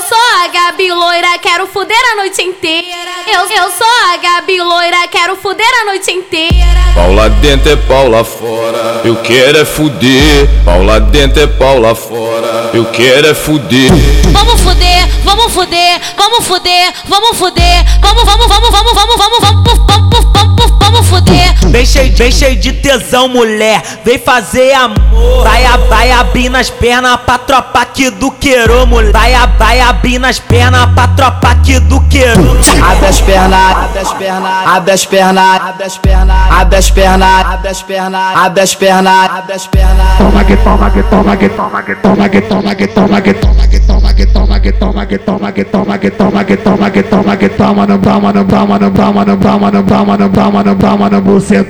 Eu sou a Gabi loira, quero fuder a noite inteira. Eu, eu sou a Gabi loira, quero fuder a noite inteira. Paula dentro é Paula fora. Eu quero é fuder. Paula dentro é Paula fora. Eu quero é fuder. Vamos fuder, vamos fuder, vamos fuder, vamos fuder, vamos, vamos Vem cheio, vem cheio de tesão, mulher. Vem fazer amor. Vai, vai abrir nas pernas pra tropa que do queiro, mulher. Vai, vai abrir nas pernas pra tropa que do queiro. Abre as pernas, abre as pernas, abre as pernas, abre as pernas, abre as pernas, abre as pernas, abre as pernas, abre as pernas. Toma que toma que toma que toma que toma que toma que toma que toma que toma que toma que toma que toma que toma que toma que toma que toma que toma não toma não toma não toma não buceio.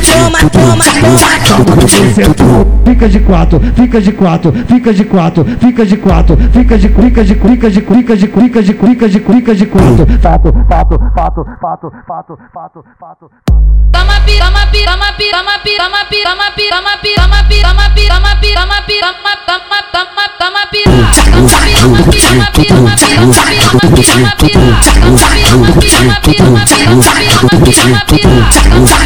toma, toma, toma, Fica de quatro, fica de quatro, fica de quatro, fica de quatro, fica de fica de quica de quica de quica de quica de quica de quatro. Fato, fato, fato, fato, fato, fato, fato. Toma pi, toma pi, toma pi, toma pi, toma pi, toma pi, toma pi, toma pi, toma pi, toma pi, toma pi, toma toma toma toma pi. Toma pi, toma pi, toma pi, toma pi, toma pi, toma pi, toma pi, toma pi, toma pi, toma pi, toma pi, toma pi, toma pi, toma pi, toma pi, toma pi, toma pi,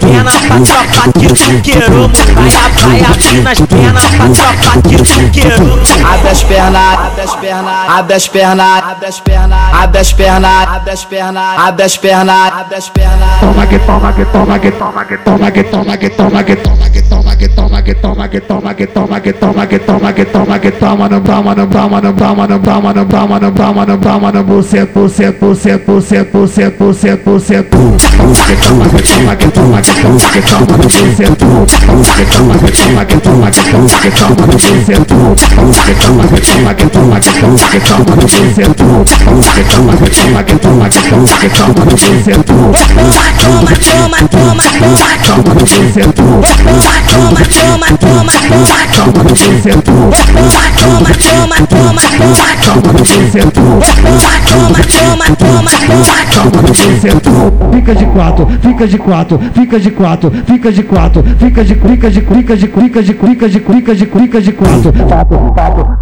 pernas pra tropa que tu queirou. Vai, vai abrir nas pernas pra tropa que tu queirou. Abre as pernas, abre as pernas, abre as pernas, abre as pernas, abre as pernas, abre as pernas, abre as pernas, abre as pernas. Toma que toma que toma que toma que toma que toma que toma que toma que toma que toma que toma que toma que toma que toma que toma que toma que toma no brama no brama no brama no brama no brama no brama no brama no bucet bucet bucet bucet bucet bucet bucet toma que toma que toma que toma que toma que toma no bucet toma que toma que toma que toma Fica de quatro, fica de quatro, fica de quatro, fica de quatro, fica de fica de fica de fica de fica de fica de fica de quatro.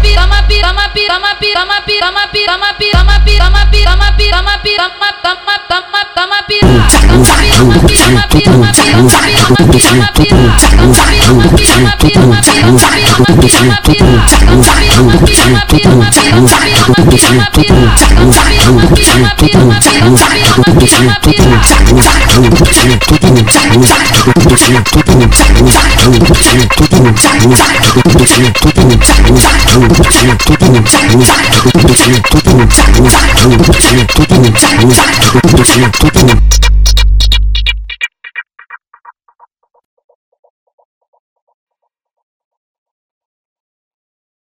Pi, toma pi, toma pi, toma pi, toma pi, toma pi, toma pi, toma pi, toma pi, toma pi, toma pi, toma, toma, toma, toma pi, toma pi, toma pi, toma pi, toma pi, toma pi, tudo, tudo, tudo, tudo, tudo,